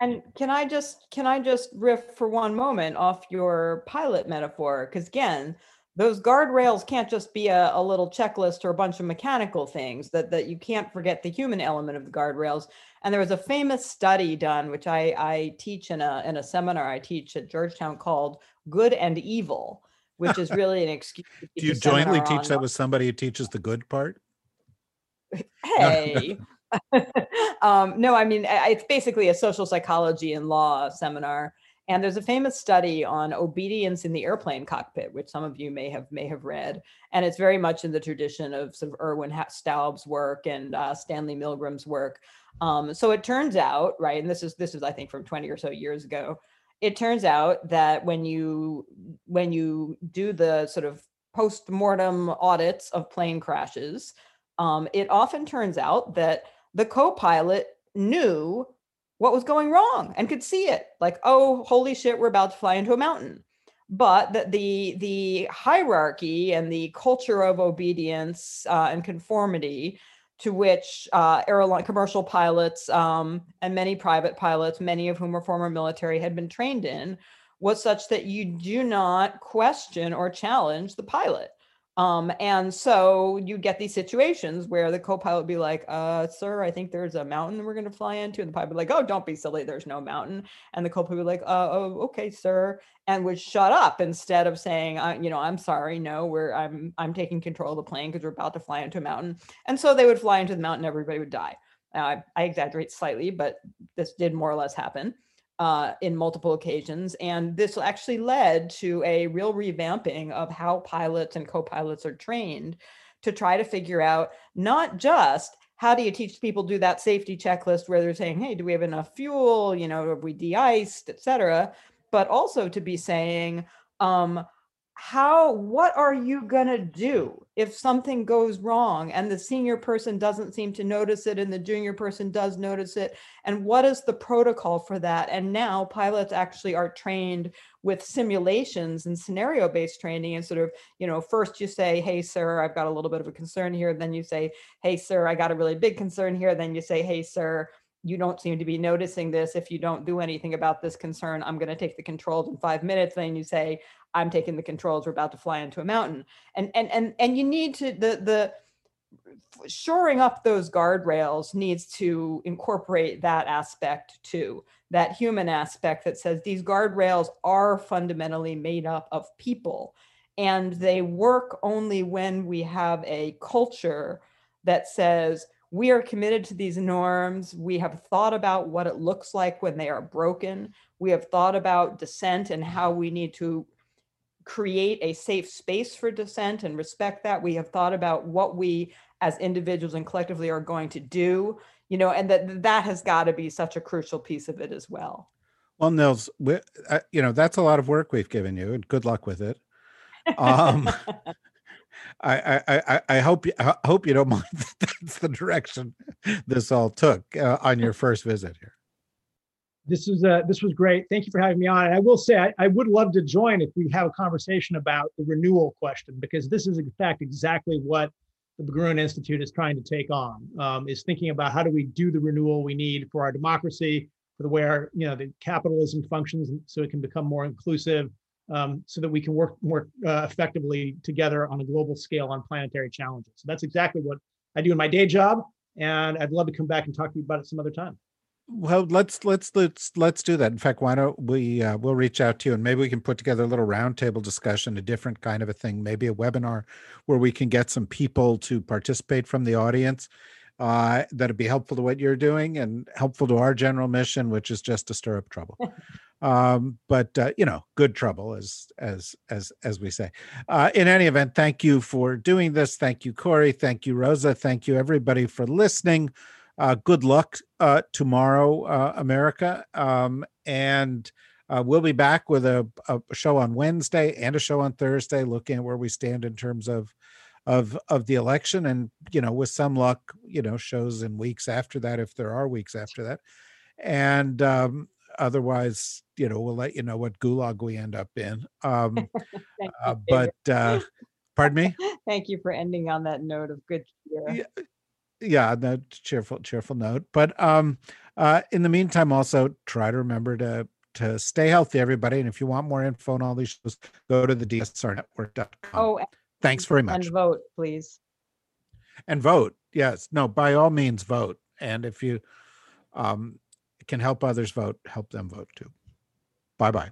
And can I just can I just riff for one moment off your pilot metaphor? Because again, those guardrails can't just be a, a little checklist or a bunch of mechanical things. That that you can't forget the human element of the guardrails. And there was a famous study done, which I, I teach in a in a seminar I teach at Georgetown called "Good and Evil," which is really an excuse. do you jointly teach on that with somebody who teaches the good part hey um, no i mean it's basically a social psychology and law seminar and there's a famous study on obedience in the airplane cockpit which some of you may have may have read and it's very much in the tradition of sort of ervin staub's work and uh, stanley milgram's work. Um, so it turns out right and this is this is i think from 20 or so years ago it turns out that when you when you do the sort of post-mortem audits of plane crashes um, it often turns out that the co-pilot knew what was going wrong and could see it like oh holy shit we're about to fly into a mountain. But that the the hierarchy and the culture of obedience uh, and conformity to which uh, airline commercial pilots um, and many private pilots many of whom were former military had been trained in was such that you do not question or challenge the pilot um, and so you get these situations where the co-pilot would be like, uh, sir, I think there's a mountain we're going to fly into. And the pilot would be like, oh, don't be silly. There's no mountain. And the co-pilot would be like, uh, oh, okay, sir. And would shut up instead of saying, you know, I'm sorry. No, we're, I'm, I'm taking control of the plane because we're about to fly into a mountain. And so they would fly into the mountain. Everybody would die. Now, I, I exaggerate slightly, but this did more or less happen uh, in multiple occasions. And this actually led to a real revamping of how pilots and co pilots are trained to try to figure out not just how do you teach people do that safety checklist where they're saying, hey, do we have enough fuel? You know, have we de iced, et cetera? But also to be saying, um, how what are you going to do if something goes wrong and the senior person doesn't seem to notice it and the junior person does notice it? And what is the protocol for that? And now pilots actually are trained with simulations and scenario based training and sort of you know first you say hey sir i've got a little bit of a concern here. Then you say hey sir i got a really big concern here. Then you say hey sir you don't seem to be noticing this. If you don't do anything about this concern, I'm going to take the controls in five minutes. Then you say, I'm taking the controls. We're about to fly into a mountain. And and and and you need to the the shoring up those guardrails needs to incorporate that aspect too that human aspect that says these guardrails are fundamentally made up of people and they work only when we have a culture that says we are committed to these norms. We have thought about what it looks like when they are broken. We have thought about dissent and how we need to create a safe space for dissent and respect that. We have thought about what we as individuals and collectively are going to do, you know, and that that has got to be such a crucial piece of it as well. Well, Nils, we, uh, you know, that's a lot of work we've given you and good luck with it. Um, I, I, I hope you I hope you don't mind that that's the direction this all took uh, on your first visit here. This is uh, this was great. Thank you for having me on. And I will say I, I would love to join if we have a conversation about the renewal question because this is in fact exactly what the Berggruen Institute is trying to take on. Um, is thinking about how do we do the renewal we need for our democracy, for the way our you know the capitalism functions, so it can become more inclusive, um, so that we can work more uh, effectively together on a global scale on planetary challenges. So that's exactly what I do in my day job, and I'd love to come back and talk to you about it some other time. Well, let's let's let's let's do that. In fact, why don't we uh, we'll reach out to you and maybe we can put together a little roundtable discussion, a different kind of a thing, maybe a webinar where we can get some people to participate from the audience. Uh, that'd be helpful to what you're doing and helpful to our general mission, which is just to stir up trouble. um, but uh, you know, good trouble, as as as as we say. Uh, in any event, thank you for doing this. Thank you, Kori. Thank you, Rosa. Thank you, everybody, for listening. Uh, good luck uh, tomorrow, uh, America, um, and uh, we'll be back with a, a show on Wednesday and a show on Thursday, looking at where we stand in terms of of of the election, and you know, with some luck, you know, shows in weeks after that, if there are weeks after that, and um, otherwise, you know, we'll let you know what gulag we end up in. Um, uh, but uh, pardon me. Thank you for ending on that note of good cheer. Yeah, yeah, no cheerful, cheerful note. But um, uh, in the meantime, also try to remember to to stay healthy, everybody. And if you want more info on all these shows, go to the dsrnetwork.com. Oh, thanks very much. And vote, please. And vote. Yes. No, by all means, vote. And if you um, can help others vote, help them vote too. Bye bye.